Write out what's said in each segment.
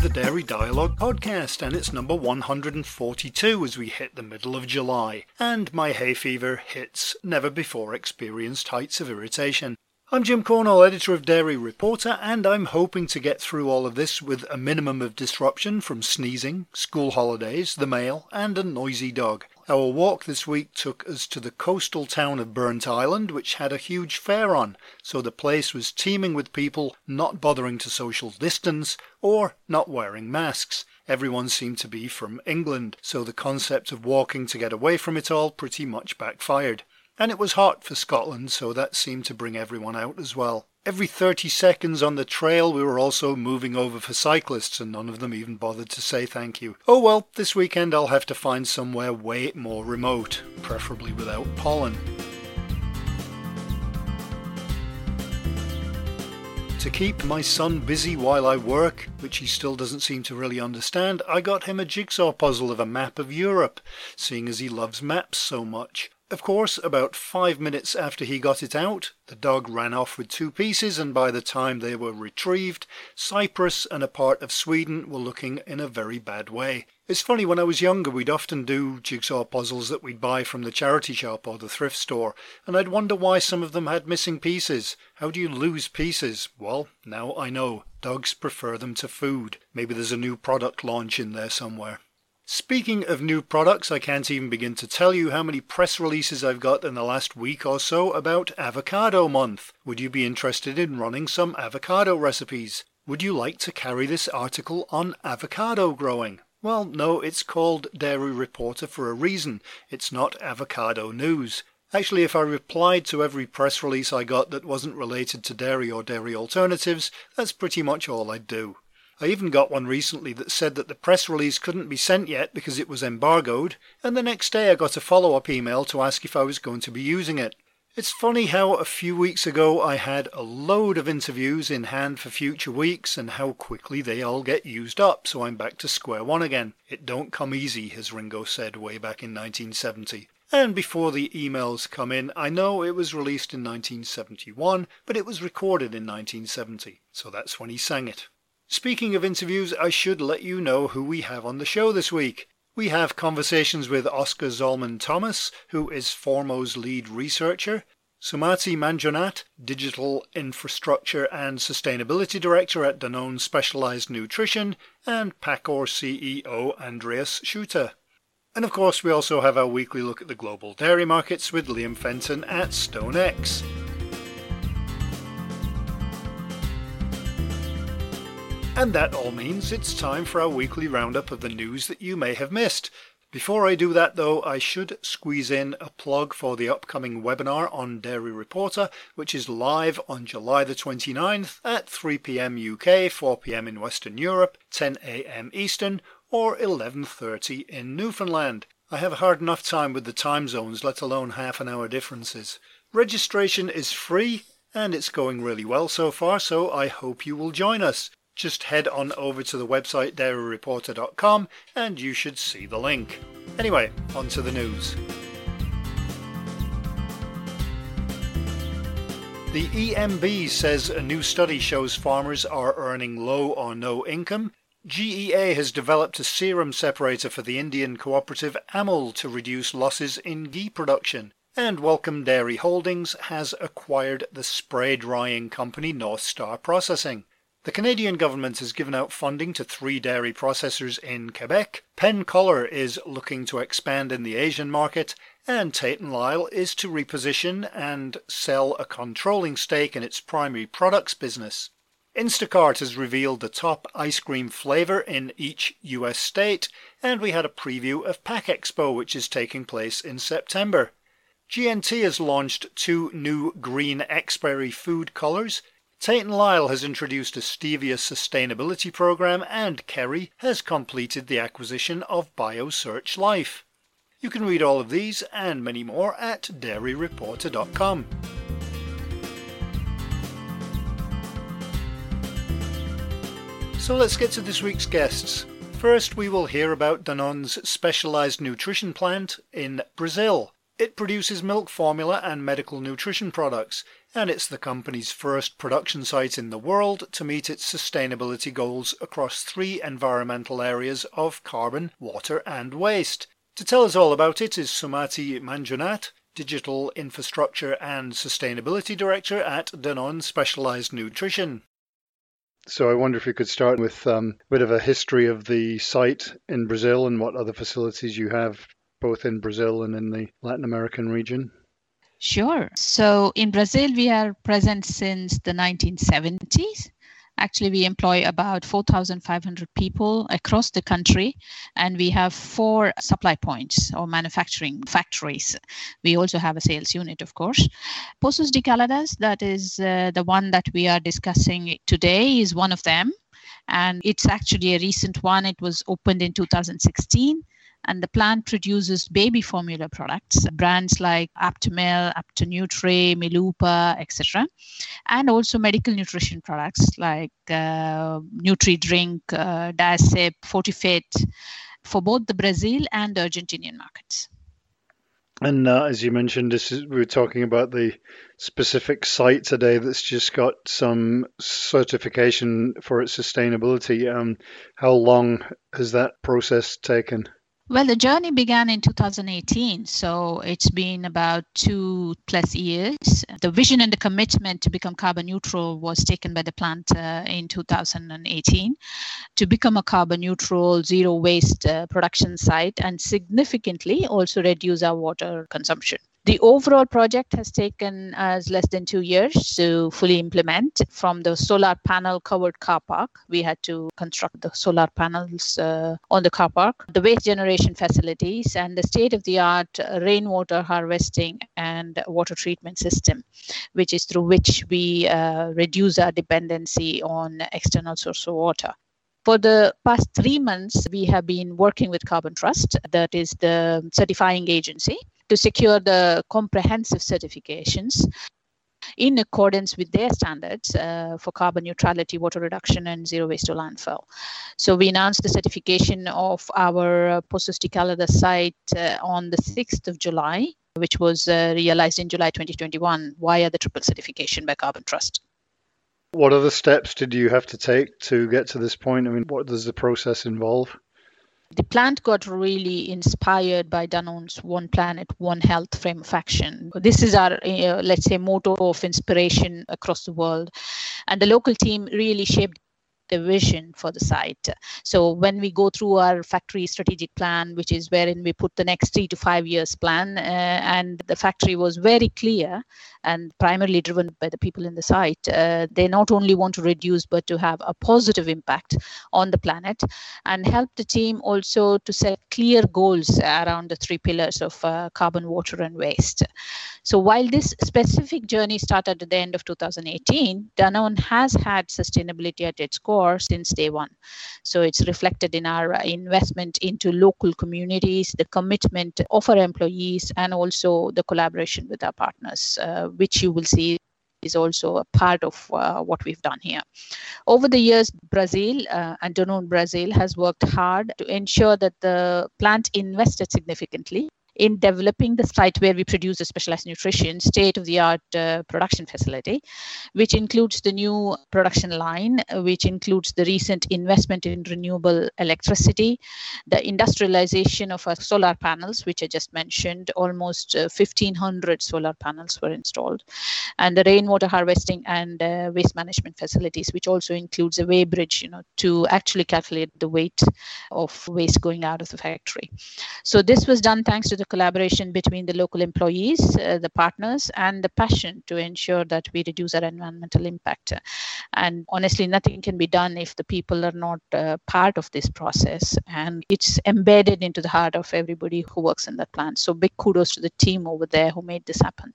the Dairy Dialogue podcast, and it's number 142 as we hit the middle of July, and my hay fever hits never before experienced heights of irritation. I'm Jim Cornall, editor of Dairy Reporter, and I'm hoping to get through all of this with a minimum of disruption from sneezing, school holidays, the mail, and a noisy dog. Our walk this week took us to the coastal town of Burntisland, which had a huge fair on, so the place was teeming with people not bothering to social distance or not wearing masks. Everyone seemed to be from England, so the concept of walking to get away from it all pretty much backfired. And it was hot for Scotland, so that seemed to bring everyone out as well. Every 30 seconds on the trail, we were also moving over for cyclists, and none of them even bothered to say thank you. Oh well, this weekend I'll have to find somewhere way more remote, preferably without pollen. To keep my son busy while I work, which he still doesn't seem to really understand, I got him a jigsaw puzzle of a map of Europe, seeing as he loves maps so much. Of course, about five minutes after he got it out, the dog ran off with two pieces, and by the time they were retrieved, Cyprus and a part of Sweden were looking in a very bad way. It's funny, when I was younger, we'd often do jigsaw puzzles that we'd buy from the charity shop or the thrift store, and I'd wonder why some of them had missing pieces. How do you lose pieces? Well, now I know. Dogs prefer them to food. Maybe there's a new product launch in there somewhere. Speaking of new products, I can't even begin to tell you how many press releases I've got in the last week or so about Avocado Month. Would you be interested in running some avocado recipes? Would you like to carry this article on avocado growing? Well, no, it's called Dairy Reporter for a reason. It's not avocado news. Actually, if I replied to every press release I got that wasn't related to dairy or dairy alternatives, that's pretty much all I'd do. I even got one recently that said that the press release couldn't be sent yet because it was embargoed, and the next day I got a follow up email to ask if I was going to be using it. It's funny how a few weeks ago I had a load of interviews in hand for future weeks and how quickly they all get used up, so I'm back to square one again. It don't come easy, as Ringo said way back in 1970. And before the emails come in, I know it was released in 1971, but it was recorded in 1970, so that's when he sang it. Speaking of interviews, I should let you know who we have on the show this week. We have conversations with Oscar Zollman Thomas, who is Formo's lead researcher, Sumati Manjunath, Digital Infrastructure and Sustainability Director at Danone Specialized Nutrition, and Paccor CEO Andreas Schütte. And of course, we also have our weekly look at the global dairy markets with Liam Fenton at StoneX. And that all means it's time for our weekly roundup of the news that you may have missed. Before I do that, though, I should squeeze in a plug for the upcoming webinar on Dairy Reporter, which is live on July the 29th at 3 pm UK, 4 pm in Western Europe, 10 am Eastern, or 11:30 in Newfoundland. I have hard enough time with the time zones, let alone half an hour differences. Registration is free and it's going really well so far, so I hope you will join us just head on over to the website dairyreporter.com and you should see the link. Anyway, on to the news. The EMB says a new study shows farmers are earning low or no income. GEA has developed a serum separator for the Indian cooperative Amul to reduce losses in ghee production. And Welcome Dairy Holdings has acquired the spray drying company North Star Processing. The Canadian government has given out funding to three dairy processors in Quebec. Penn Color is looking to expand in the Asian market, and Tate Lyle is to reposition and sell a controlling stake in its primary products business. Instacart has revealed the top ice cream flavor in each US state, and we had a preview of Pack Expo, which is taking place in September. GNT has launched two new green Exberry food colors. Tate Lyle has introduced a stevia sustainability program, and Kerry has completed the acquisition of BioSearch Life. You can read all of these and many more at dairyreporter.com. So let's get to this week's guests. First, we will hear about Danone's specialized nutrition plant in Brazil. It produces milk formula and medical nutrition products, and it's the company's first production site in the world to meet its sustainability goals across three environmental areas of carbon, water, and waste. To tell us all about it is Sumati Manjunath, Digital Infrastructure and Sustainability Director at Danone Specialized Nutrition. So I wonder if you could start with um, a bit of a history of the site in Brazil and what other facilities you have both in Brazil and in the Latin American region. Sure. So in Brazil, we are present since the 1970s. Actually, we employ about 4,500 people across the country, and we have four supply points or manufacturing factories. We also have a sales unit, of course. Poços de Caldas, that is uh, the one that we are discussing today, is one of them. And it's actually a recent one. It was opened in 2016 and the plant produces baby formula products, brands like Aptamil, Aptanutri, Milupa, etc., and also medical nutrition products like uh, Nutridrink, uh, Diasip, Fortifit for both the Brazil and the Argentinian markets. And uh, as you mentioned, this is, we were talking about the specific site today that's just got some certification for its sustainability. Um, how long has that process taken? Well, the journey began in 2018, so it's been about two plus years. The vision and the commitment to become carbon neutral was taken by the plant uh, in 2018 to become a carbon neutral, zero waste uh, production site and significantly also reduce our water consumption. The overall project has taken us less than two years to fully implement. From the solar panel covered car park, we had to construct the solar panels uh, on the car park, the waste generation facilities, and the state of the art rainwater harvesting and water treatment system, which is through which we uh, reduce our dependency on external source of water. For the past three months, we have been working with Carbon Trust, that is the certifying agency, to secure the comprehensive certifications in accordance with their standards uh, for carbon neutrality, water reduction, and zero waste to landfill. So we announced the certification of our uh, Poços de site uh, on the 6th of July, which was uh, realized in July 2021 via the triple certification by Carbon Trust. What other steps did you have to take to get to this point? I mean, what does the process involve? The plant got really inspired by Danone's One Planet, One Health frame of action. This is our, uh, let's say, motto of inspiration across the world. And the local team really shaped the vision for the site. So when we go through our factory strategic plan, which is wherein we put the next three to five years plan, uh, and the factory was very clear and primarily driven by the people in the site. Uh, they not only want to reduce but to have a positive impact on the planet and help the team also to set clear goals around the three pillars of uh, carbon, water, and waste. So while this specific journey started at the end of 2018, Danone has had sustainability at its core since day one. So it's reflected in our investment into local communities, the commitment of our employees, and also the collaboration with our partners, uh, which you will see is also a part of uh, what we've done here. Over the years, Brazil uh, and Danone Brazil has worked hard to ensure that the plant invested significantly in developing the site where we produce the specialized nutrition state of the art uh, production facility, which includes the new production line, which includes the recent investment in renewable electricity, the industrialization of our solar panels, which I just mentioned, almost uh, 1,500 solar panels were installed, and the rainwater harvesting and uh, waste management facilities, which also includes a weighbridge, you know, to actually calculate the weight of waste going out of the factory. So this was done thanks to the collaboration between the local employees, uh, the partners, and the passion to ensure that we reduce our environmental impact. And honestly, nothing can be done if the people are not uh, part of this process. And it's embedded into the heart of everybody who works in that plant. So big kudos to the team over there who made this happen.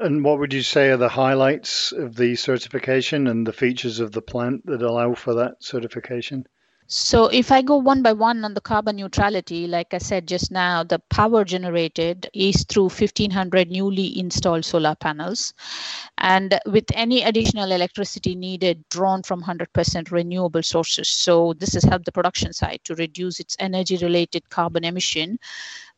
And what would you say are the highlights of the certification and the features of the plant that allow for that certification? So if I go one by one on the carbon neutrality, like I said just now, the power generated is through 1500 newly installed solar panels. And with any additional electricity needed drawn from 100% renewable sources. So this has helped the production side to reduce its energy related carbon emission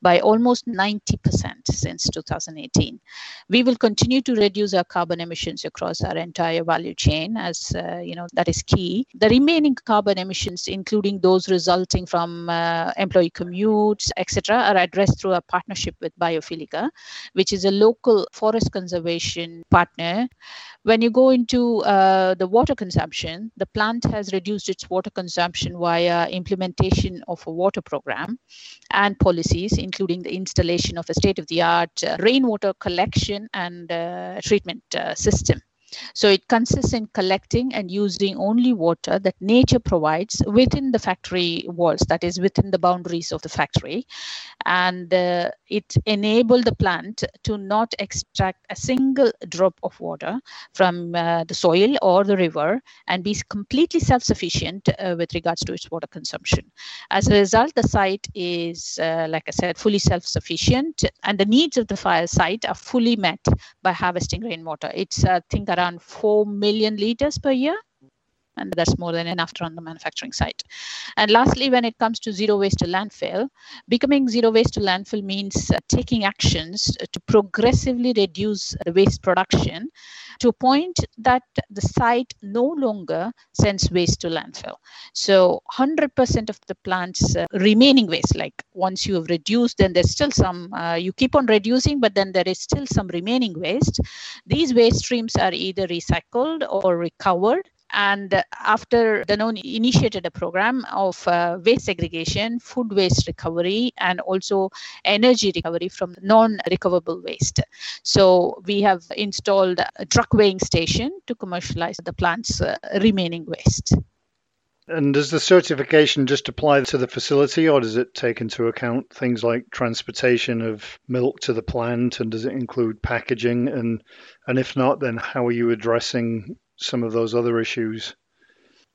by almost 90% since 2018. We will continue to reduce our carbon emissions across our entire value chain as uh, you know that is key. The remaining carbon emissions including those resulting from uh, employee commutes etc are addressed through a partnership with Biofilica which is a local forest conservation partner when you go into uh, the water consumption, the plant has reduced its water consumption via implementation of a water program and policies, including the installation of a state of the art uh, rainwater collection and uh, treatment uh, system. So it consists in collecting and using only water that nature provides within the factory walls, that is within the boundaries of the factory. And uh, it enabled the plant to not extract a single drop of water from uh, the soil or the river and be completely self-sufficient uh, with regards to its water consumption. As a result, the site is, uh, like I said, fully self-sufficient and the needs of the fire site are fully met by harvesting rainwater. It's, I think, around 4 million liters per year and that's more than enough to run the manufacturing site. And lastly, when it comes to zero waste to landfill, becoming zero waste to landfill means uh, taking actions to progressively reduce the waste production to a point that the site no longer sends waste to landfill. So 100% of the plant's uh, remaining waste, like once you have reduced, then there's still some, uh, you keep on reducing, but then there is still some remaining waste. These waste streams are either recycled or recovered and after Danone initiated a program of uh, waste segregation, food waste recovery, and also energy recovery from non-recoverable waste. So we have installed a truck weighing station to commercialize the plant's uh, remaining waste. And does the certification just apply to the facility, or does it take into account things like transportation of milk to the plant, and does it include packaging? And and if not, then how are you addressing some of those other issues?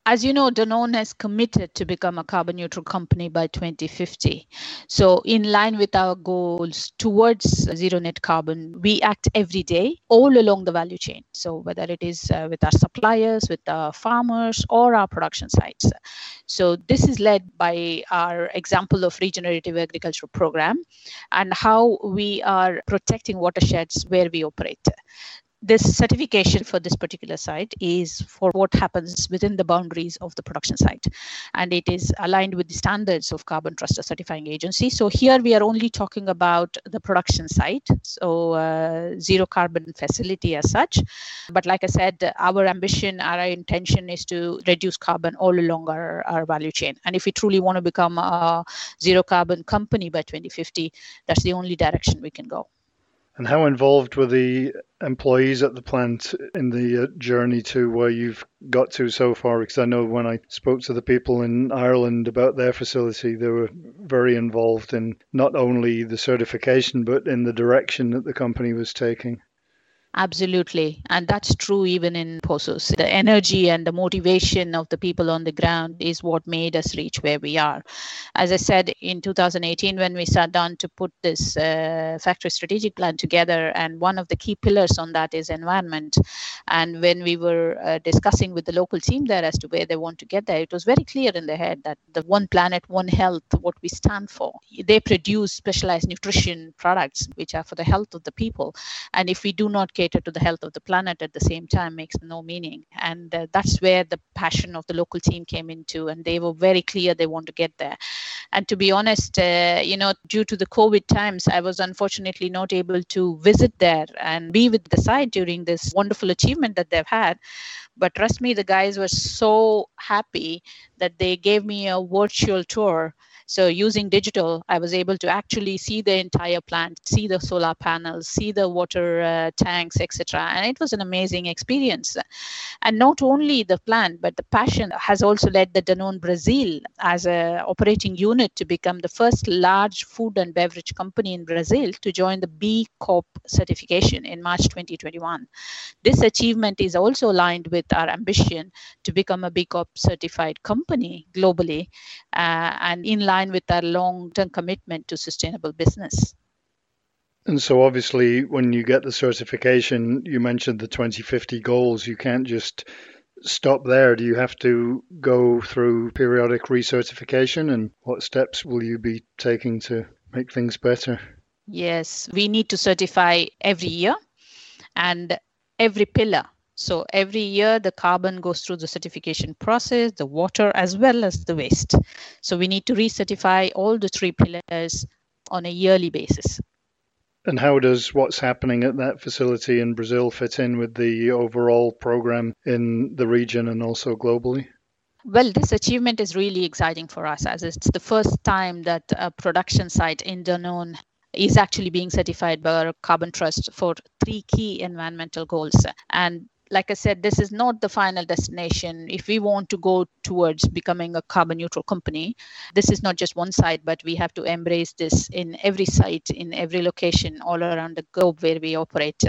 As you know, Danone has committed to become a carbon neutral company by 2050. So, in line with our goals towards zero net carbon, we act every day all along the value chain. So, whether it is uh, with our suppliers, with our farmers, or our production sites. So, this is led by our example of regenerative agriculture program and how we are protecting watersheds where we operate this certification for this particular site is for what happens within the boundaries of the production site. And it is aligned with the standards of carbon trust a certifying agency. So here we are only talking about the production site so uh, zero carbon facility as such. But like i said our ambition our intention is to reduce carbon all along our, our value chain. And if we truly want to become a zero carbon company by 2050 that's the only direction we can go and how involved were the employees at the plant in the uh, journey to where you've got to so far? Because I know when I spoke to the people in Ireland about their facility, they were very involved in not only the certification, but in the direction that the company was taking. Absolutely. And that's true even in Poços. The energy and the motivation of the people on the ground is what made us reach where we are. As I said, in 2018, when we sat down to put this uh, factory strategic plan together, and one of the key pillars on that is environment. And when we were uh, discussing with the local team there as to where they want to get there, it was very clear in their head that the one planet, one health, what we stand for. They produce specialized nutrition products which are for the health of the people. And if we do not get cater to the health of the planet at the same time makes no meaning. And uh, that's where the passion of the local team came into, and they were very clear they want to get there. And to be honest, uh, you know, due to the COVID times, I was unfortunately not able to visit there and be with the site during this wonderful achievement that they've had. But trust me, the guys were so happy that they gave me a virtual tour so using digital, I was able to actually see the entire plant, see the solar panels, see the water uh, tanks, etc. And it was an amazing experience. And not only the plant, but the passion has also led the Danone Brazil as a operating unit to become the first large food and beverage company in Brazil to join the B Corp certification in March 2021. This achievement is also aligned with our ambition to become a B Corp certified company globally uh, and in line line with our long term commitment to sustainable business. And so, obviously, when you get the certification, you mentioned the 2050 goals. You can't just stop there. Do you have to go through periodic recertification? And what steps will you be taking to make things better. Yes, we need to certify every year and every pillar. So every year the carbon goes through the certification process, the water as well as the waste. So we need to recertify all the three pillars on a yearly basis. And how does what's happening at that facility in Brazil fit in with the overall program in the region and also globally? Well, this achievement is really exciting for us as it's the first time that a production site in Danone is actually being certified by our Carbon Trust for three key environmental goals. And like I said, this is not the final destination. If we want to go towards becoming a carbon neutral company, this is not just one site, but we have to embrace this in every site, in every location, all around the globe where we operate.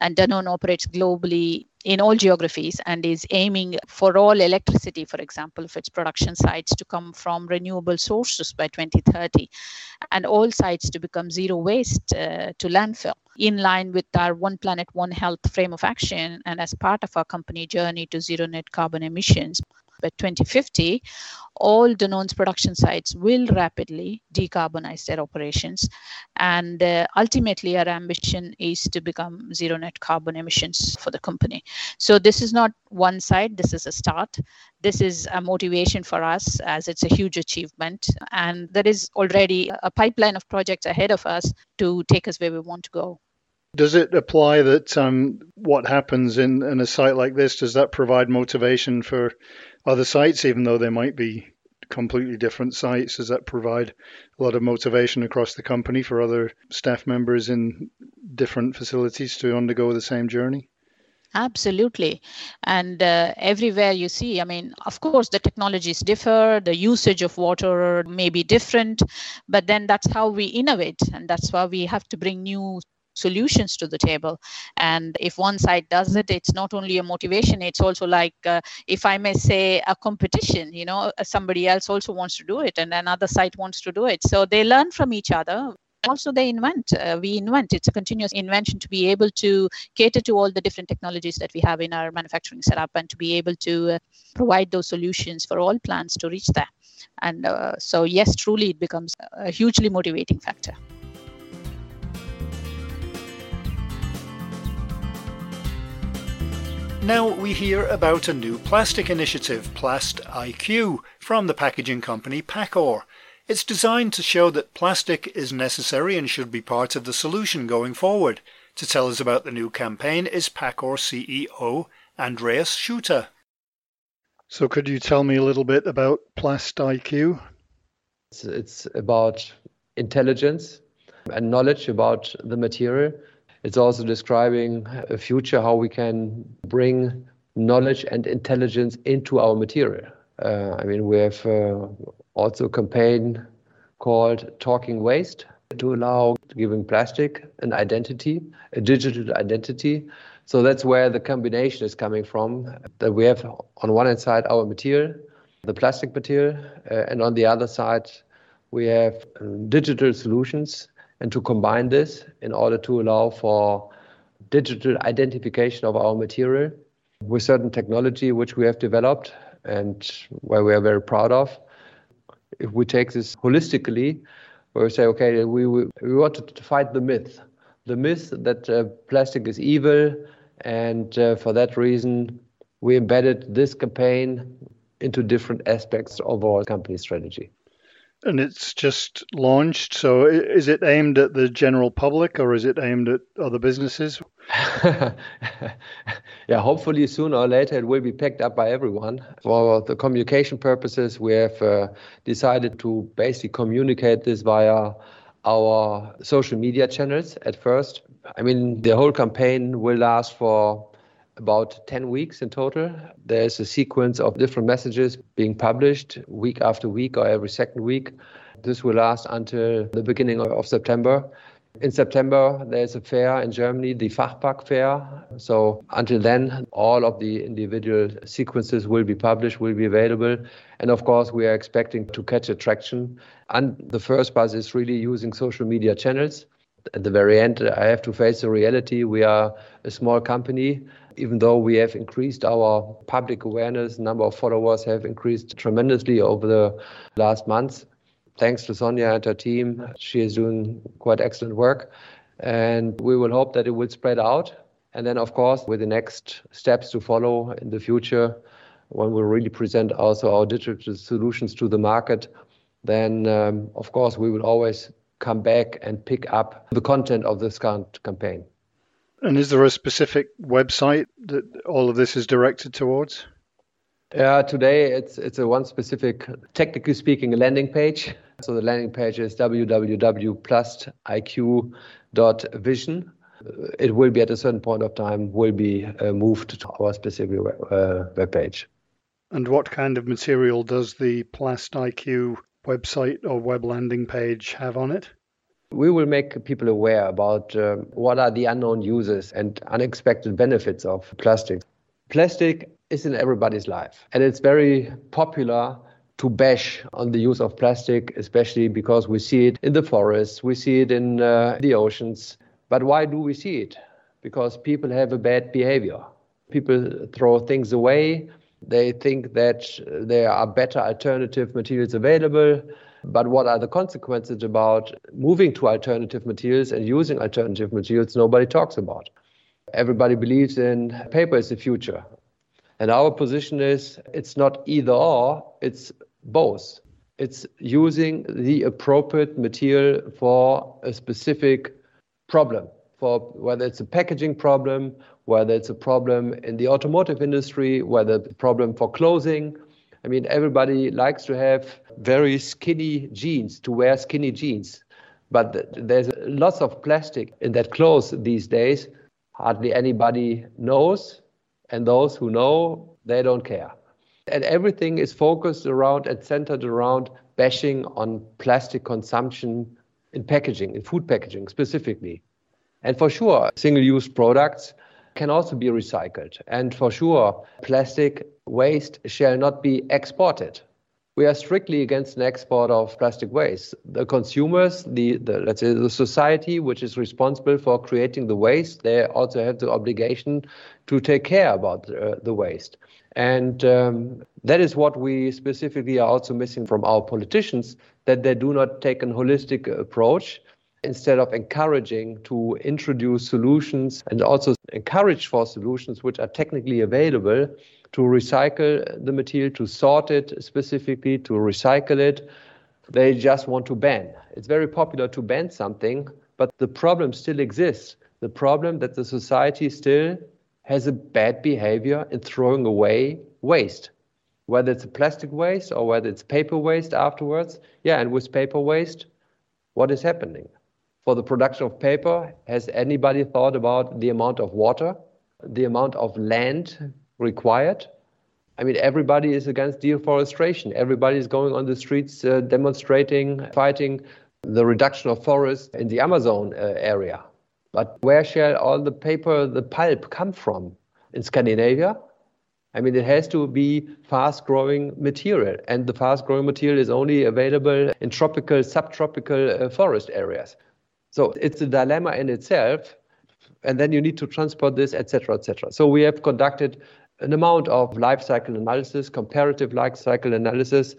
And Danone operates globally in all geographies and is aiming for all electricity, for example, for its production sites to come from renewable sources by 2030 and all sites to become zero waste uh, to landfill. In line with our One Planet, One Health frame of action and as part of our company journey to zero net carbon emissions by 2050, all Danone's production sites will rapidly decarbonize their operations. And uh, ultimately, our ambition is to become zero net carbon emissions for the company. So, this is not one side, this is a start. This is a motivation for us as it's a huge achievement. And there is already a pipeline of projects ahead of us to take us where we want to go. Does it apply that um, what happens in, in a site like this, does that provide motivation for other sites, even though they might be completely different sites? Does that provide a lot of motivation across the company for other staff members in different facilities to undergo the same journey? Absolutely. And uh, everywhere you see, I mean, of course, the technologies differ, the usage of water may be different, but then that's how we innovate. And that's why we have to bring new solutions to the table. And if one side does it it's not only a motivation it's also like uh, if i may say a competition you know uh, somebody else also wants to do it and another site wants to do it. So they learn from each other. Also they invent uh, we invent. It's a continuous invention to be able to cater to all the different technologies that we have in our manufacturing setup and to be able to uh, provide those solutions for all plants to reach there. And uh, so yes truly it becomes a hugely motivating factor Now we hear about a new plastic initiative, Plast IQ, from the packaging company Paccor. It's designed to show that plastic is necessary and should be part of the solution going forward. To tell us about the new campaign is Paccor CEO Andreas Schütte. So, could you tell me a little bit about Plast IQ? It's, it's about intelligence and knowledge about the material it's also describing a future how we can bring knowledge and intelligence into our material. Uh, I mean, we have uh, also a campaign called Talking Waste to allow giving plastic an identity, a digital identity. So that's where the combination is coming from. That we have on one hand side our material, the plastic material, uh, and on the other side we have um, digital solutions and to combine this in order to allow for digital identification of our material with certain technology which we have developed and where we are very proud of. If we take this holistically, we say, okay, we, we, we want to fight the myth, the myth that uh, plastic is evil, and uh, for that reason, we embedded this campaign into different aspects of our company strategy and it's just launched. So is it aimed at the general public or is it aimed at other businesses? yeah, hopefully sooner or later it will be picked up by everyone. For the communication purposes, we have uh, decided to basically communicate this via our social media channels at first. I mean, the whole campaign will last for about 10 weeks in total. There's a sequence of different messages being published week after week or every second week. This will last until the beginning of September. In September, there's a fair in Germany, the Fachpack Fair. So until then, all of the individual sequences will be published, will be available. And of course, we are expecting to catch attraction. And the first buzz is really using social media channels. At the very end, I have to face the reality. We are a small company even though we have increased our public awareness, number of followers have increased tremendously over the last months. thanks to Sonia and her team. She is doing quite excellent work. And we will hope that it will spread out. And then, of course, with the next steps to follow in the future, when we really present also our digital solutions to the market, then um, of course we will always come back and pick up the content of this current campaign. And is there a specific website that all of this is directed towards? Uh, today it's it's a one specific, technically speaking, a landing page. So the landing page is www.plusiq.vision. It will be at a certain point of time will be uh, moved to our specific web, uh, web page. And what kind of material does the PlastIQ website or web landing page have on it? We will make people aware about uh, what are the unknown uses and unexpected benefits of plastic. Plastic is in everybody's life, and it's very popular to bash on the use of plastic, especially because we see it in the forests, we see it in uh, the oceans. But why do we see it? Because people have a bad behavior. People throw things away they think that there are better alternative materials available. But what are the consequences about moving to alternative materials and using alternative materials? Nobody talks about. Everybody believes in paper is the future. And our position is it's not either or, it's both. It's using the appropriate material for a specific problem, for whether it's a packaging problem whether it's a problem in the automotive industry, whether a problem for clothing. I mean, everybody likes to have very skinny jeans, to wear skinny jeans. But there's lots of plastic in that clothes these days. Hardly anybody knows. And those who know, they don't care. And everything is focused around and centered around bashing on plastic consumption in packaging, in food packaging specifically. And for sure, single use products can also be recycled. And for sure, plastic waste shall not be exported. We are strictly against an export of plastic waste. The consumers, the, the let's say the society which is responsible for creating the waste, they also have the obligation to take care about uh, the waste. And um, that is what we specifically are also missing from our politicians, that they do not take a holistic approach instead of encouraging to introduce solutions and also encourage for solutions which are technically available to recycle the material, to sort it specifically, to recycle it. They just want to ban. It's very popular to ban something, but the problem still exists. The problem that the society still has a bad behavior in throwing away waste, whether it's plastic waste or whether it's paper waste afterwards. Yeah, and with paper waste, what is happening? For the production of paper, has anybody thought about the amount of water, the amount of land required? I mean, everybody is against deforestation. Everybody is going on the streets uh, demonstrating, fighting the reduction of forests in the Amazon uh, area. But where shall all the paper, the pulp come from? In Scandinavia? I mean, it has to be fast growing material, and the fast growing material is only available in tropical, subtropical uh, forest areas. So it's a dilemma in itself. And then you need to transport this, etc., etc. So we have conducted an amount of life cycle analysis, comparative life cycle analysis.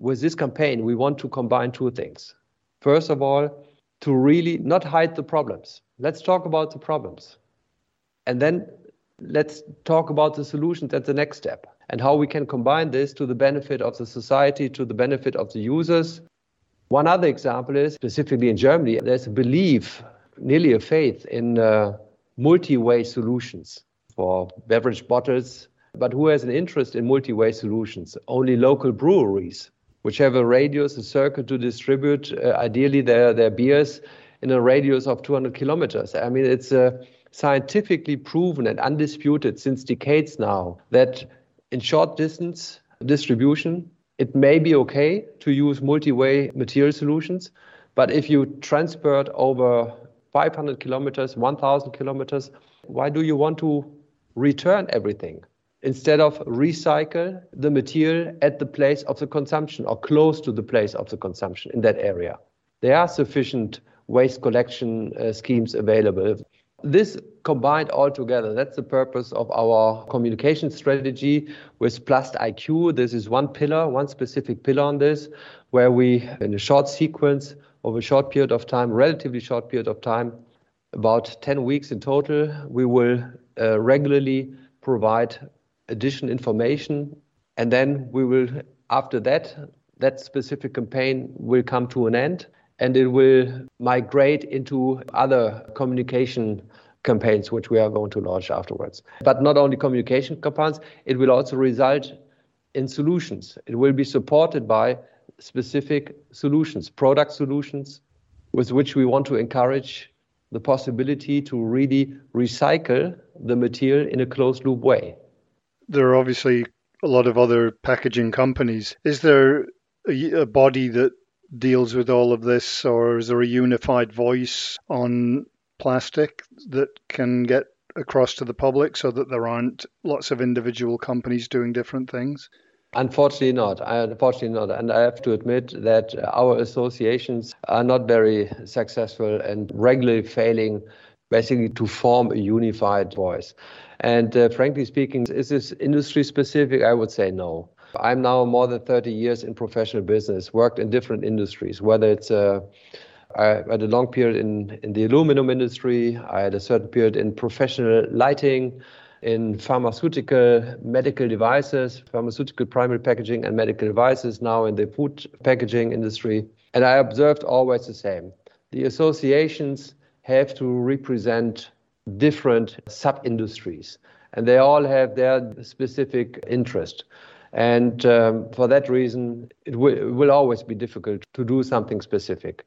With this campaign, we want to combine two things. First of all, to really not hide the problems. Let's talk about the problems. And then let's talk about the solutions at the next step and how we can combine this to the benefit of the society, to the benefit of the users, one other example is specifically in Germany, there's a belief, nearly a faith, in uh, multi way solutions for beverage bottles. But who has an interest in multi way solutions? Only local breweries, which have a radius, a circle to distribute, uh, ideally, their, their beers in a radius of 200 kilometers. I mean, it's uh, scientifically proven and undisputed since decades now that in short distance distribution, it may be okay to use multi-way material solutions, but if you transport over 500 kilometers, 1,000 kilometers, why do you want to return everything? Instead of recycle the material at the place of the consumption or close to the place of the consumption in that area. There are sufficient waste collection uh, schemes available. This combined all together, that's the purpose of our communication strategy with Plast IQ. This is one pillar, one specific pillar on this, where we, in a short sequence, over a short period of time, relatively short period of time, about 10 weeks in total, we will uh, regularly provide additional information. And then we will, after that, that specific campaign will come to an end and it will migrate into other communication campaigns which we are going to launch afterwards. But not only communication campaigns, it will also result in solutions. It will be supported by specific solutions, product solutions, with which we want to encourage the possibility to really recycle the material in a closed loop way. There are obviously a lot of other packaging companies. Is there a, body that deals with all of this, or is there a unified voice on plastic that can get across to the public so that there aren't lots of individual companies doing different things? Unfortunately not. Unfortunately not. And I have to admit that our associations are not very successful and regularly failing basically to form a unified voice. And uh, frankly speaking, is this industry specific? I would say no. I'm now more than 30 years in professional business, worked in different industries, whether it's uh, I had a long period in, in the aluminum industry. I had a certain period in professional lighting, in pharmaceutical medical devices, pharmaceutical primary packaging and medical devices, now in the food packaging industry. And I observed always the same. The associations have to represent different sub industries, and they all have their specific interest. And um, for that reason, it will, it will always be difficult to do something specific.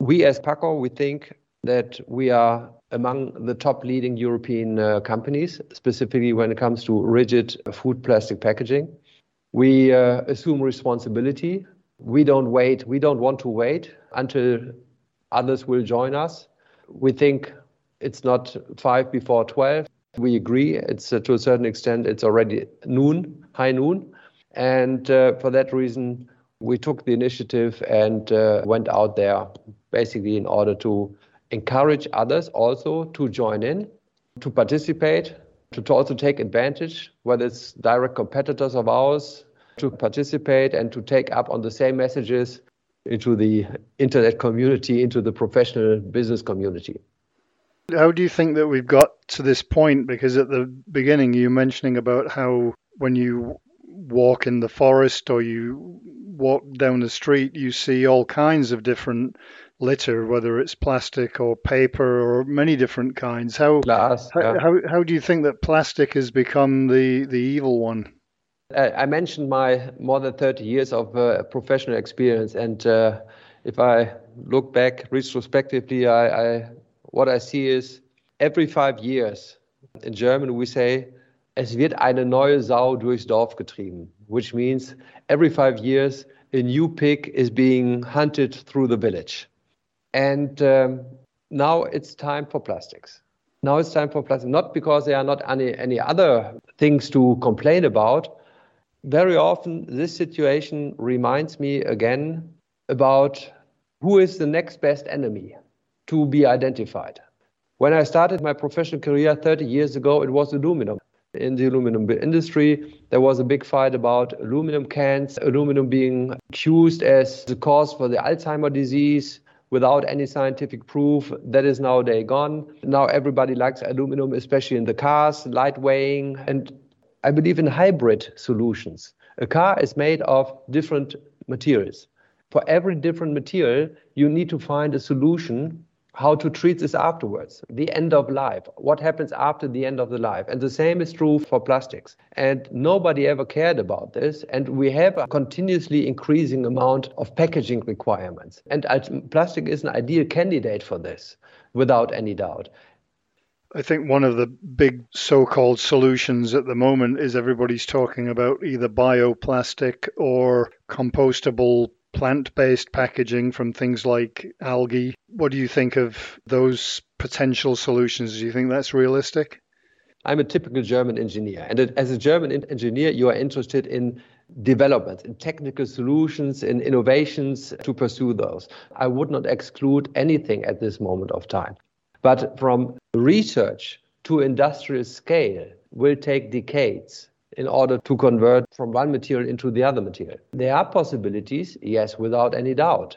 We as Paccor, we think that we are among the top leading European uh, companies, specifically when it comes to rigid food plastic packaging. We uh, assume responsibility. We don't wait. We don't want to wait until others will join us. We think it's not five before 12. We agree. It's uh, to a certain extent, it's already noon, high noon. And uh, for that reason, we took the initiative and uh, went out there basically in order to encourage others also to join in, to participate, to, to also take advantage, whether it's direct competitors of ours, to participate and to take up on the same messages into the internet community, into the professional business community. How do you think that we've got to this point? Because at the beginning, you mentioning about how when you walk in the forest or you walk down the street, you see all kinds of different litter, whether it's plastic or paper or many different kinds. How, Glass, how, yeah. how, how do you think that plastic has become the, the evil one? I mentioned my more than 30 years of uh, professional experience, and uh, if I look back retrospectively, I, I, what I see is every five years in German we say, es wird eine neue Sau durchs Dorf getrieben, which means every five years a new pig is being hunted through the village. And um, now it's time for plastics. Now it's time for plastics, not because there are not any, any other things to complain about. Very often, this situation reminds me again about who is the next best enemy to be identified. When I started my professional career 30 years ago, it was aluminum. In the aluminum industry, there was a big fight about aluminum cans, aluminum being accused as the cause for the Alzheimer disease, without any scientific proof. That is nowadays gone. Now everybody likes aluminum, especially in the cars, light weighing, and I believe in hybrid solutions. A car is made of different materials. For every different material, you need to find a solution how to treat this afterwards, the end of life, what happens after the end of the life. And the same is true for plastics. And nobody ever cared about this. And we have a continuously increasing amount of packaging requirements. And plastic is an ideal candidate for this, without any doubt. I think one of the big so called solutions at the moment is everybody's talking about either bioplastic or compostable plant based packaging from things like algae. What do you think of those potential solutions? Do you think that's realistic? I'm a typical German engineer. And as a German engineer, you are interested in development, in technical solutions, in innovations to pursue those. I would not exclude anything at this moment of time. But from research to industrial scale will take decades in order to convert from one material into the other material. There are possibilities, yes, without any doubt.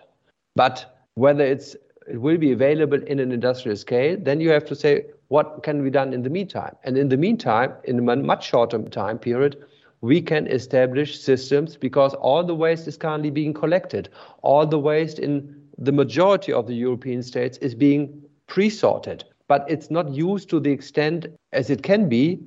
But whether it's it will be available in an industrial scale, then you have to say what can be done in the meantime. And in the meantime, in a much shorter time period, we can establish systems because all the waste is currently being collected. All the waste in the majority of the European states is being pre-sorted, but it's not used to the extent as it can be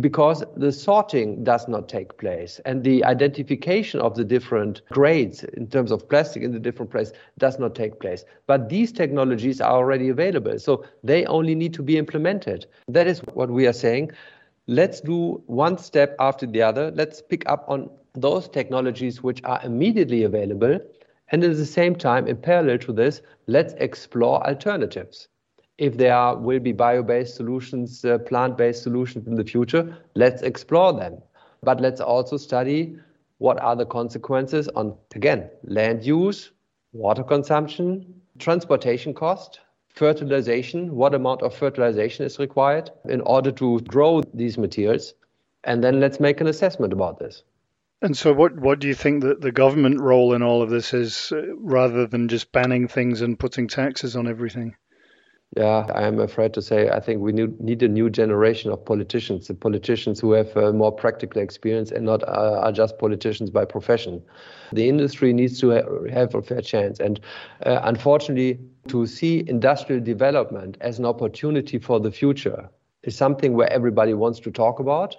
because the sorting does not take place and the identification of the different grades in terms of plastic in the different places does not take place. But these technologies are already available, so they only need to be implemented. That is what we are saying. Let's do one step after the other. Let's pick up on those technologies which are immediately available. And at the same time, in parallel to this, let's explore alternatives if there will be bio-based solutions, uh, plant-based solutions in the future, let's explore them. But let's also study what are the consequences on, again, land use, water consumption, transportation cost, fertilization, what amount of fertilization is required in order to grow these materials. And then let's make an assessment about this. And so, what, what do you think that the government role in all of this is, uh, rather than just banning things and putting taxes on everything? Yeah, I am afraid to say I think we need a new generation of politicians, the politicians who have uh, more practical experience and not uh, are just politicians by profession. The industry needs to ha- have a fair chance. And uh, unfortunately, to see industrial development as an opportunity for the future is something where everybody wants to talk about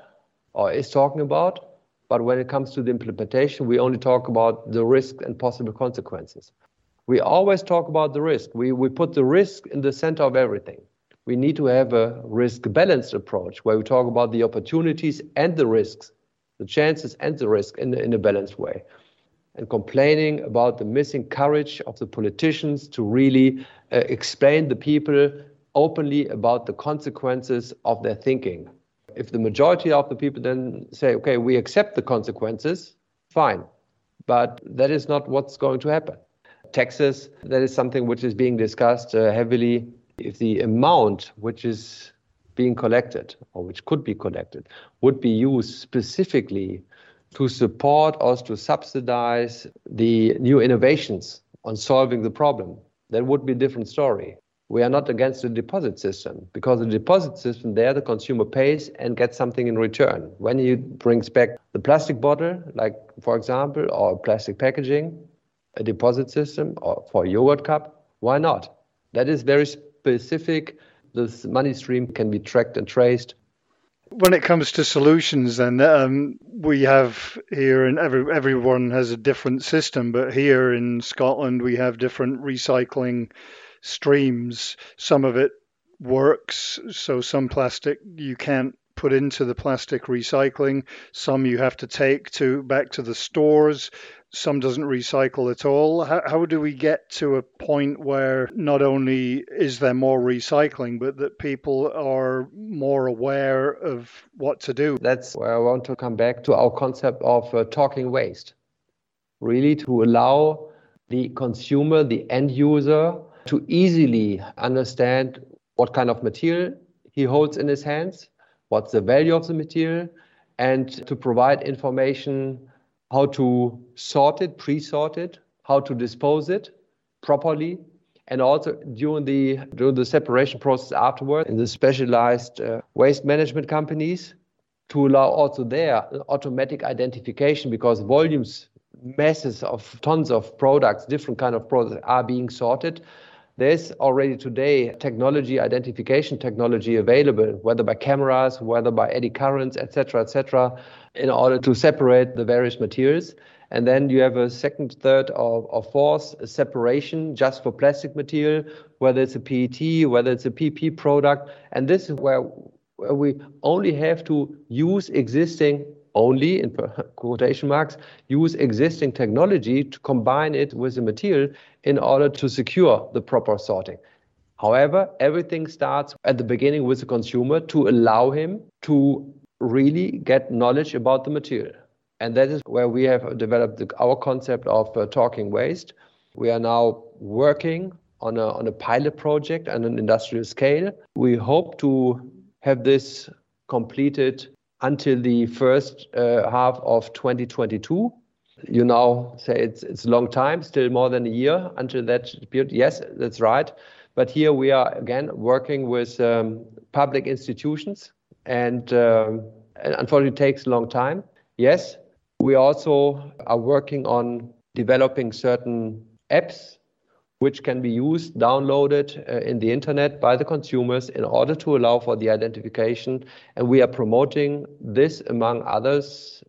or is talking about. But when it comes to the implementation, we only talk about the risk and possible consequences we always talk about the risk. We, we put the risk in the center of everything. We need to have a risk balanced approach where we talk about the opportunities and the risks, the chances and the risk in, in a balanced way. And complaining about the missing courage of the politicians to really uh, explain the people openly about the consequences of their thinking. If the majority of the people then say, okay, we accept the consequences, fine. But that is not what's going to happen taxes, that is something which is being discussed uh, heavily. If the amount which is being collected or which could be collected would be used specifically to support or to subsidize the new innovations on solving the problem, that would be a different story. We are not against the deposit system because the deposit system there, the consumer pays and gets something in return. When he brings back the plastic bottle, like for example, or plastic packaging, a deposit system or for a yogurt cup, why not? That is very specific. This money stream can be tracked and traced. When it comes to solutions, then um, we have here, and every everyone has a different system. But here in Scotland, we have different recycling streams. Some of it works, so some plastic you can't put into the plastic recycling. Some you have to take to back to the stores some doesn't recycle at all. How, how do we get to a point where not only is there more recycling, but that people are more aware of what to do? That's where I want to come back to our concept of uh, talking waste. Really, to allow the consumer, the end user, to easily understand what kind of material he holds in his hands, what's the value of the material, and to provide information how to sort it, pre-sort it, how to dispose it properly, and also during the during the separation process afterward in the specialized uh, waste management companies to allow also their automatic identification because volumes masses of tons of products different kind of products are being sorted there's already today technology identification technology available whether by cameras whether by eddy currents etc etc in order to separate the various materials. And then you have a second, third, or, or fourth separation just for plastic material, whether it's a PET, whether it's a PP product. And this is where, where we only have to use existing only in quotation marks use existing technology to combine it with the material in order to secure the proper sorting however everything starts at the beginning with the consumer to allow him to really get knowledge about the material. And that is where we have developed our concept of uh, talking waste. We are now working on a, on a pilot project and an industrial scale. We hope to have this completed until the first uh, half of 2022. You now say it's it's a long time, still more than a year until that period. Yes, that's right. But here we are again working with um, public institutions, and, um, and unfortunately, it takes a long time. Yes, we also are working on developing certain apps which can be used, downloaded uh, in the internet by the consumers in order to allow for the identification. And we are promoting this, among others,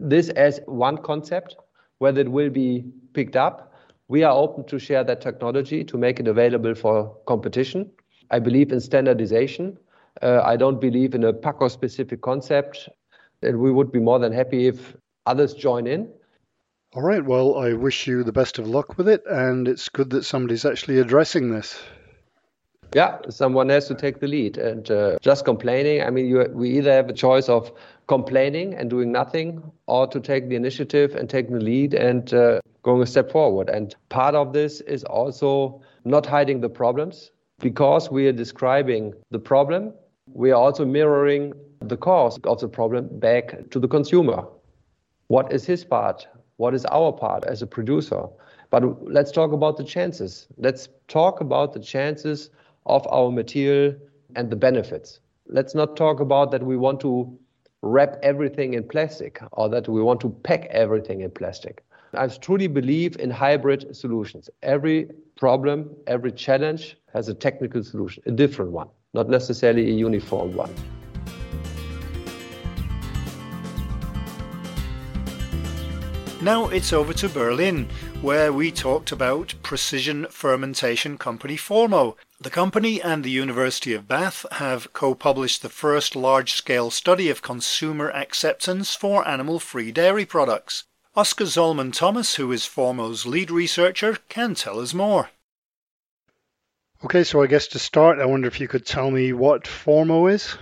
this as one concept, whether it will be picked up. We are open to share that technology to make it available for competition. I believe in standardization. Uh, I don't believe in a Paccor specific concept. And we would be more than happy if others join in. All right. Well, I wish you the best of luck with it, and it's good that somebody's actually addressing this. Yeah, someone has to take the lead, and uh, just complaining. I mean, you, we either have a choice of complaining and doing nothing, or to take the initiative and take the lead and uh, going a step forward. And part of this is also not hiding the problems, because we are describing the problem. We are also mirroring the cause of the problem back to the consumer. What is his part? What is our part as a producer? But let's talk about the chances. Let's talk about the chances of our material and the benefits. Let's not talk about that we want to wrap everything in plastic or that we want to pack everything in plastic. I truly believe in hybrid solutions. Every problem, every challenge has a technical solution, a different one, not necessarily a uniform one. Now it's over to Berlin, where we talked about precision fermentation company Formo. The company and the University of Bath have co published the first large scale study of consumer acceptance for animal free dairy products. Oscar Zollman Thomas, who is Formo's lead researcher, can tell us more. Okay, so I guess to start, I wonder if you could tell me what Formo is?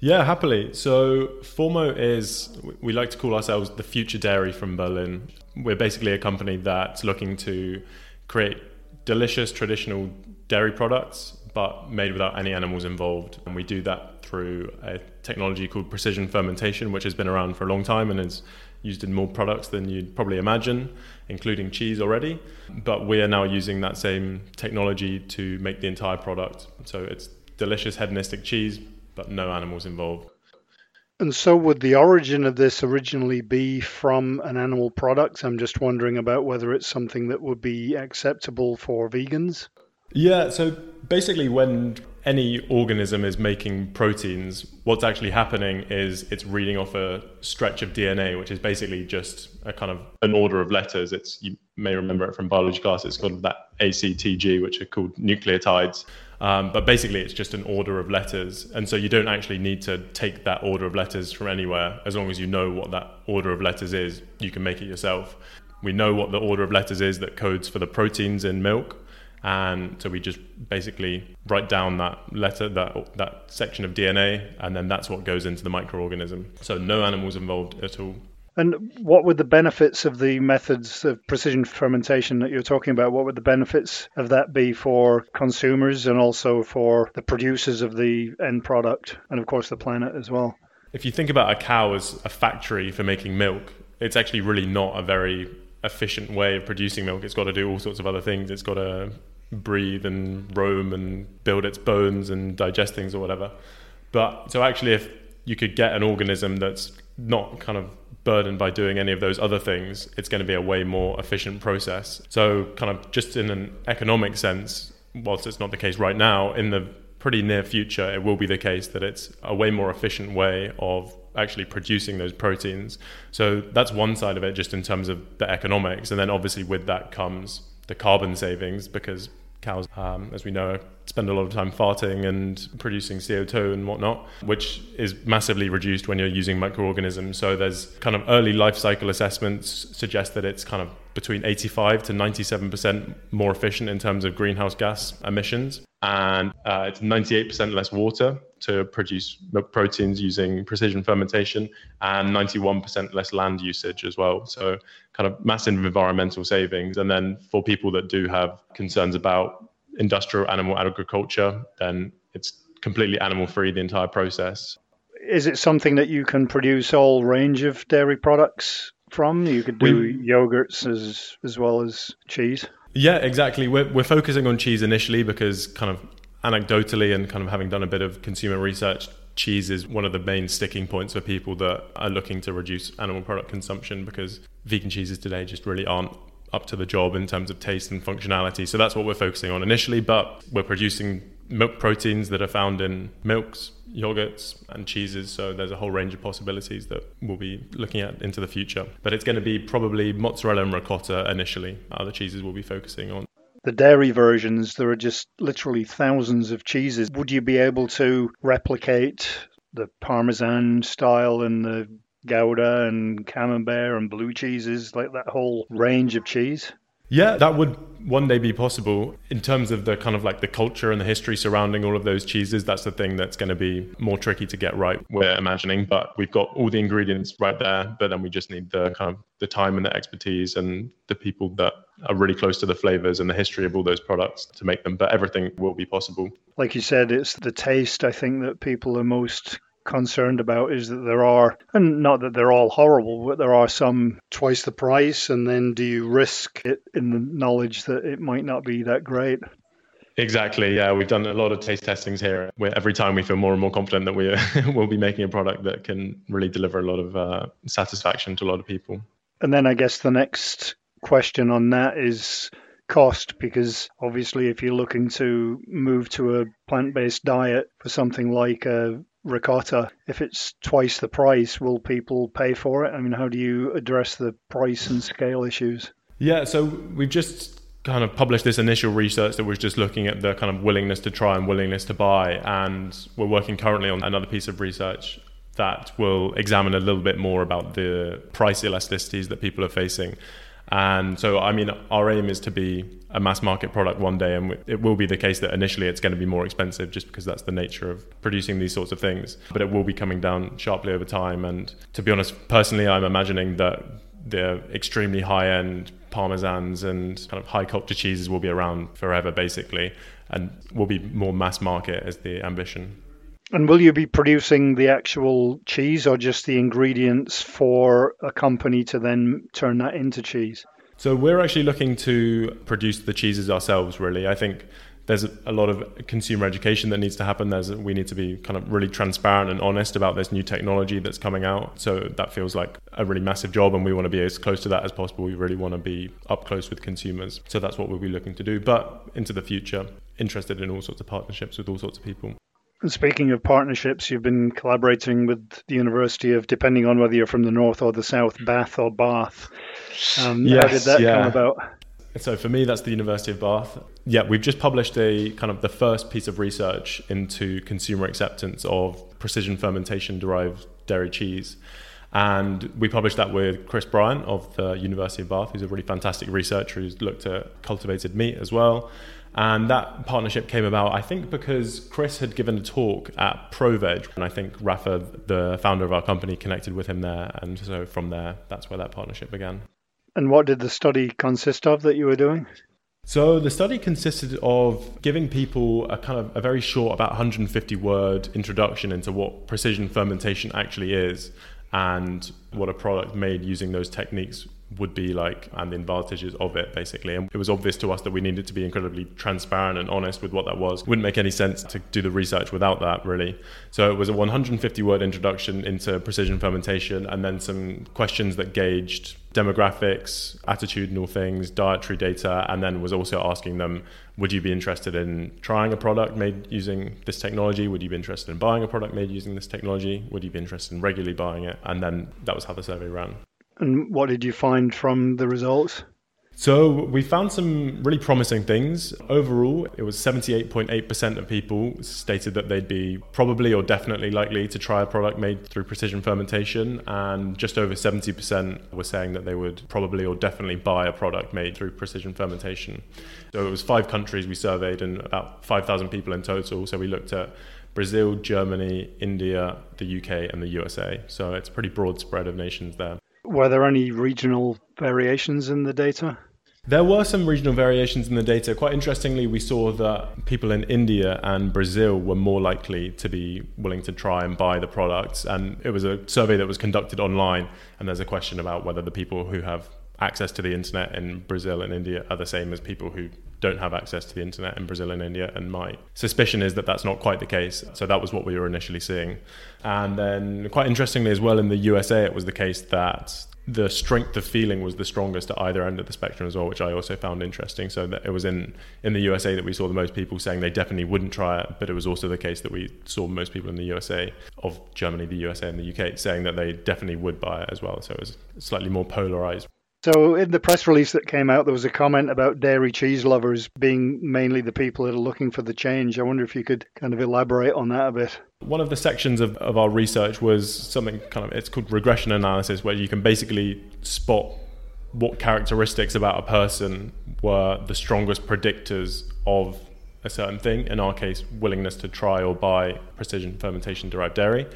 Yeah, happily. So Formo is, we like to call ourselves the future dairy from Berlin. We're basically a company that's looking to create delicious traditional dairy products, but made without any animals involved. And we do that through a technology called precision fermentation, which has been around for a long time and is used in more products than you'd probably imagine, including cheese already. But we are now using that same technology to make the entire product. So it's delicious hedonistic cheese but no animals involved. And so, would the origin of this originally be from an animal product? I'm just wondering about whether it's something that would be acceptable for vegans. Yeah, so basically, when any organism is making proteins, what's actually happening is it's reading off a stretch of DNA, which is basically just a kind of an order of letters. It's you may remember it from biology class. It's called that ACTG, which are called nucleotides. Um, but basically, it's just an order of letters. And so you don't actually need to take that order of letters from anywhere. As long as you know what that order of letters is, you can make it yourself. We know what the order of letters is that codes for the proteins in milk. And so we just basically write down that letter, that, that section of DNA, and then that's what goes into the microorganism. So no animals involved at all. And what would the benefits of the methods of precision fermentation that you're talking about? What would the benefits of that be for consumers and also for the producers of the end product and, of course, the planet as well? If you think about a cow as a factory for making milk, it's actually really not a very efficient way of producing milk. It's got to do all sorts of other things. It's got to breathe and roam and build its bones and digest things or whatever. But so actually, if you could get an organism that's not kind of burdened by doing any of those other things, it's going to be a way more efficient process. So, kind of just in an economic sense, whilst it's not the case right now, in the pretty near future, it will be the case that it's a way more efficient way of actually producing those proteins. So, that's one side of it, just in terms of the economics. And then, obviously, with that comes the carbon savings because cows, um, as we know, spend a lot of time farting and producing CO2 and whatnot, which is massively reduced when you're using microorganisms. So there's kind of early life cycle assessments suggest that it's kind of between 85 to 97% more efficient in terms of greenhouse gas emissions. and uh, it's 98% less water to produce milk proteins using precision fermentation and 91% less land usage as well. So, kind of massive environmental savings. And then for people that do have concerns about industrial animal agriculture, then it's completely animal free the entire process. Is it something that you can produce all range of dairy products from? You could do we, yogurts as as well as cheese. Yeah, exactly. We're we're focusing on cheese initially because kind of anecdotally and kind of having done a bit of consumer research, cheese is one of the main sticking points for people that are looking to reduce animal product consumption because vegan cheeses today just really aren't up to the job in terms of taste and functionality. So that's what we're focusing on initially, but we're producing milk proteins that are found in milks, yogurts, and cheeses. So there's a whole range of possibilities that we'll be looking at into the future. But it's going to be probably mozzarella and ricotta initially. Other cheeses we'll be focusing on. The dairy versions, there are just literally thousands of cheeses. Would you be able to replicate the Parmesan style and the Gouda and Camembert and blue cheeses, like that whole range of cheese? Yeah, that would one day be possible. In terms of the kind of like the culture and the history surrounding all of those cheeses, that's the thing that's going to be more tricky to get right, we're imagining. But we've got all the ingredients right there, but then we just need the kind of the time and the expertise and the people that are really close to the flavors and the history of all those products to make them. But everything will be possible. Like you said, it's the taste, I think, that people are most concerned about is that there are, and not that they're all horrible, but there are some twice the price, and then do you risk it in the knowledge that it might not be that great? Exactly. Yeah, we've done a lot of taste testings here. Where every time we feel more and more confident that we will be making a product that can really deliver a lot of uh, satisfaction to a lot of people. And then I guess the next question on that is cost because obviously if you're looking to move to a plant-based diet for something like a ricotta, if it's twice the price, will people pay for it? I mean, how do you address the price and scale issues? Yeah, so we've just kind of published this initial research that was just looking at the kind of willingness to try and willingness to buy. And we're working currently on another piece of research that will examine a little bit more about the price elasticities that people are facing. And so, I mean, our aim is to be a mass market product one day, and it will be the case that initially it's going to be more expensive just because that's the nature of producing these sorts of things. But it will be coming down sharply over time. And to be honest, personally, I'm imagining that the extremely high end parmesans and kind of high culture cheeses will be around forever, basically, and will be more mass market as the ambition. And will you be producing the actual cheese or just the ingredients for a company to then turn that into cheese? So we're actually looking to produce the cheeses ourselves. Really, I think there's a lot of consumer education that needs to happen. There's we need to be kind of really transparent and honest about this new technology that's coming out. So that feels like a really massive job, and we want to be as close to that as possible. We really want to be up close with consumers. So that's what we'll be looking to do. But into the future, interested in all sorts of partnerships with all sorts of people. And speaking of partnerships, you've been collaborating with the University of, depending on whether you're from the north or the south, Bath or Bath. Um, yes, how did that yeah. come about? So for me, that's the University of Bath. Yeah, we've just published a kind of the first piece of research into consumer acceptance of precision fermentation derived dairy cheese. And we published that with Chris Bryant of the University of Bath, who's a really fantastic researcher who's looked at cultivated meat as well. And that partnership came about, I think, because Chris had given a talk at ProVeg. And I think Rafa, the founder of our company, connected with him there. And so from there, that's where that partnership began. And what did the study consist of that you were doing? So the study consisted of giving people a kind of a very short, about 150 word introduction into what precision fermentation actually is and what a product made using those techniques would be like and the advantages of it basically. And it was obvious to us that we needed to be incredibly transparent and honest with what that was. Wouldn't make any sense to do the research without that really. So it was a 150 word introduction into precision fermentation and then some questions that gauged demographics attitudinal things dietary data and then was also asking them would you be interested in trying a product made using this technology? Would you be interested in buying a product made using this technology? Would you be interested in regularly buying it? And then that was how the survey ran and what did you find from the results? So we found some really promising things. Overall, it was 78.8% of people stated that they'd be probably or definitely likely to try a product made through precision fermentation, and just over 70% were saying that they would probably or definitely buy a product made through precision fermentation. So it was five countries we surveyed and about 5,000 people in total. So we looked at Brazil, Germany, India, the UK, and the USA. So it's a pretty broad spread of nations there. Were there any regional variations in the data? There were some regional variations in the data. Quite interestingly, we saw that people in India and Brazil were more likely to be willing to try and buy the products. And it was a survey that was conducted online. And there's a question about whether the people who have access to the internet in Brazil and India are the same as people who don't have access to the internet in Brazil and India and my suspicion is that that's not quite the case so that was what we were initially seeing and then quite interestingly as well in the USA it was the case that the strength of feeling was the strongest at either end of the spectrum as well, which I also found interesting. So that it was in in the USA that we saw the most people saying they definitely wouldn't try it, but it was also the case that we saw most people in the USA of Germany, the USA, and the UK saying that they definitely would buy it as well. So it was slightly more polarized. So, in the press release that came out, there was a comment about dairy cheese lovers being mainly the people that are looking for the change. I wonder if you could kind of elaborate on that a bit. One of the sections of, of our research was something kind of, it's called regression analysis, where you can basically spot what characteristics about a person were the strongest predictors of a certain thing. In our case, willingness to try or buy precision fermentation derived dairy.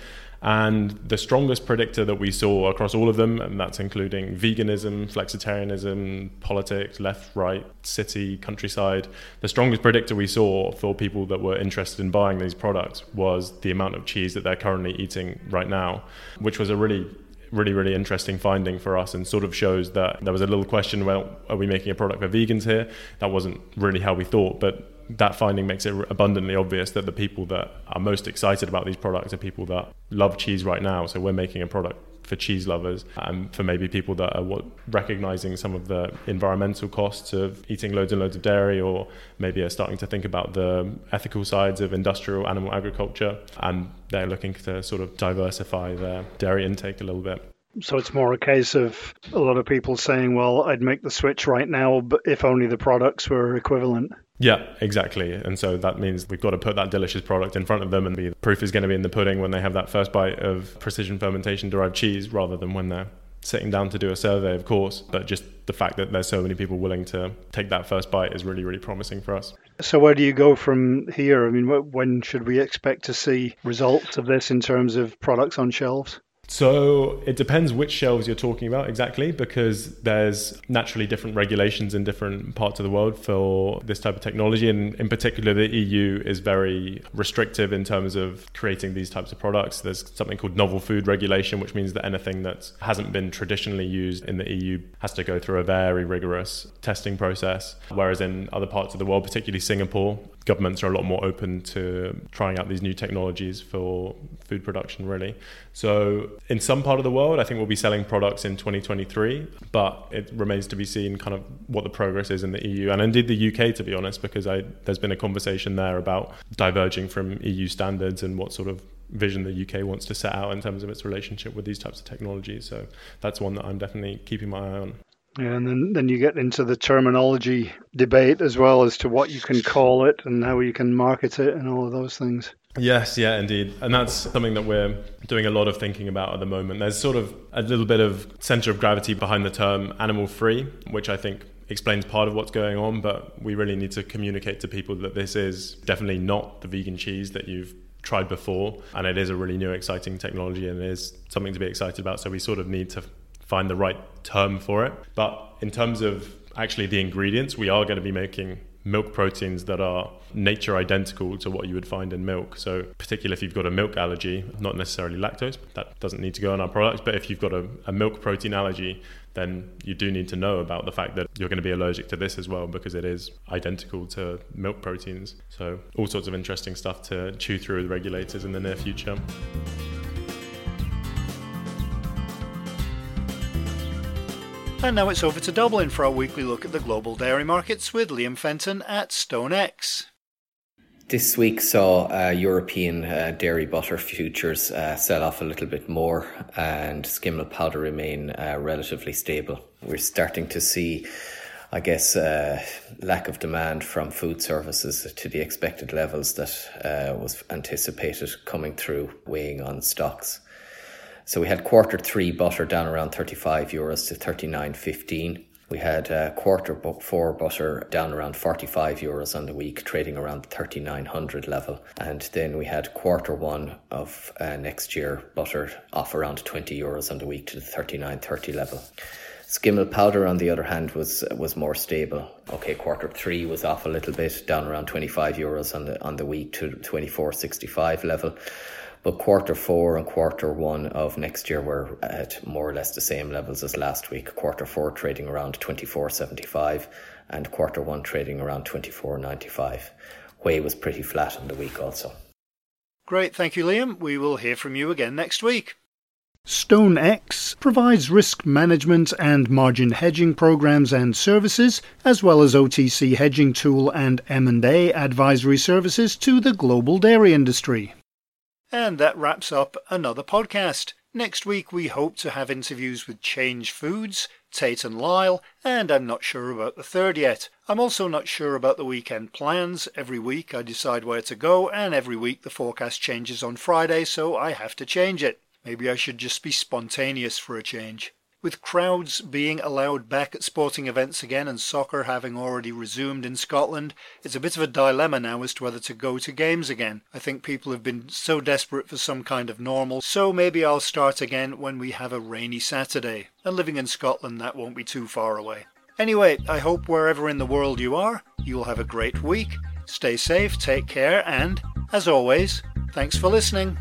And the strongest predictor that we saw across all of them, and that's including veganism, flexitarianism, politics, left, right, city, countryside, the strongest predictor we saw for people that were interested in buying these products was the amount of cheese that they're currently eating right now, which was a really really really interesting finding for us and sort of shows that there was a little question well are we making a product for vegans here? That wasn't really how we thought but that finding makes it abundantly obvious that the people that are most excited about these products are people that love cheese right now. So we're making a product for cheese lovers and for maybe people that are what, recognizing some of the environmental costs of eating loads and loads of dairy or maybe are starting to think about the ethical sides of industrial animal agriculture and they're looking to sort of diversify their dairy intake a little bit. So it's more a case of a lot of people saying, well, I'd make the switch right now, but if only the products were equivalent. Yeah, exactly. And so that means we've got to put that delicious product in front of them and the proof is going to be in the pudding when they have that first bite of precision fermentation derived cheese rather than when they're sitting down to do a survey, of course. But just the fact that there's so many people willing to take that first bite is really, really promising for us. So, where do you go from here? I mean, when should we expect to see results of this in terms of products on shelves? So it depends which shelves you're talking about exactly, because there's naturally different regulations in different parts of the world for this type of technology. And in particular, the EU is very restrictive in terms of creating these types of products. There's something called novel food regulation, which means that anything that hasn't been traditionally used in the EU has to go through a very rigorous testing process. Whereas in other parts of the world, particularly Singapore, governments are a lot more open to trying out these new technologies for food production, really. So, in some part of the world, I think we'll be selling products in 2023, but it remains to be seen kind of what the progress is in the EU and indeed the UK, to be honest, because I, there's been a conversation there about diverging from EU standards and what sort of vision the UK wants to set out in terms of its relationship with these types of technologies. So, that's one that I'm definitely keeping my eye on. Yeah, and then, then you get into the terminology debate as well as to what you can call it and how you can market it and all of those things. Yes, yeah, indeed. And that's something that we're doing a lot of thinking about at the moment. There's sort of a little bit of center of gravity behind the term animal free, which I think explains part of what's going on, but we really need to communicate to people that this is definitely not the vegan cheese that you've tried before and it is a really new exciting technology and it is something to be excited about so we sort of need to find the right term for it. But in terms of actually the ingredients, we are going to be making milk proteins that are nature identical to what you would find in milk. So, particularly if you've got a milk allergy, not necessarily lactose, that doesn't need to go on our products. But if you've got a, a, milk protein allergy, then you do need to know about the fact that you're going to be allergic to this as well because it is identical to milk proteins. So, all sorts of interesting stuff to chew through with regulators in the near future. And now it's over to Dublin for our weekly look at the global dairy markets with Liam Fenton at StoneX. This week saw uh, European uh, dairy butter futures uh, sell off a little bit more and skim milk powder remain uh, relatively stable. We're starting to see I guess, uh, lack of demand from food services to the expected levels that uh, was anticipated coming through, weighing on stocks. So we had quarter three butter down around 35 euros to 39.15. We had uh, quarter four butter down around 45 euros on the week, trading around the 3900 level. And then we had quarter one of uh, next year butter off around 20 euros on the week to the 3930 level. Skim milk powder, on the other hand, was was more stable. Okay, quarter three was off a little bit, down around 25 euros on the on the week to 24.65 level. But quarter four and quarter one of next year were at more or less the same levels as last week. Quarter four trading around 24.75 and quarter one trading around 24.95. Whey was pretty flat on the week also. Great, thank you, Liam. We will hear from you again next week. StoneX provides risk management and margin hedging programs and services, as well as OTC hedging tool and M&A advisory services to the global dairy industry. And that wraps up another podcast. Next week, we hope to have interviews with Change Foods, Tate and Lyle, and I'm not sure about the third yet. I'm also not sure about the weekend plans. Every week I decide where to go, and every week the forecast changes on Friday, so I have to change it. Maybe I should just be spontaneous for a change. With crowds being allowed back at sporting events again and soccer having already resumed in Scotland, it's a bit of a dilemma now as to whether to go to games again. I think people have been so desperate for some kind of normal, so maybe I'll start again when we have a rainy Saturday. And living in Scotland, that won't be too far away. Anyway, I hope wherever in the world you are, you'll have a great week. Stay safe, take care, and, as always, thanks for listening.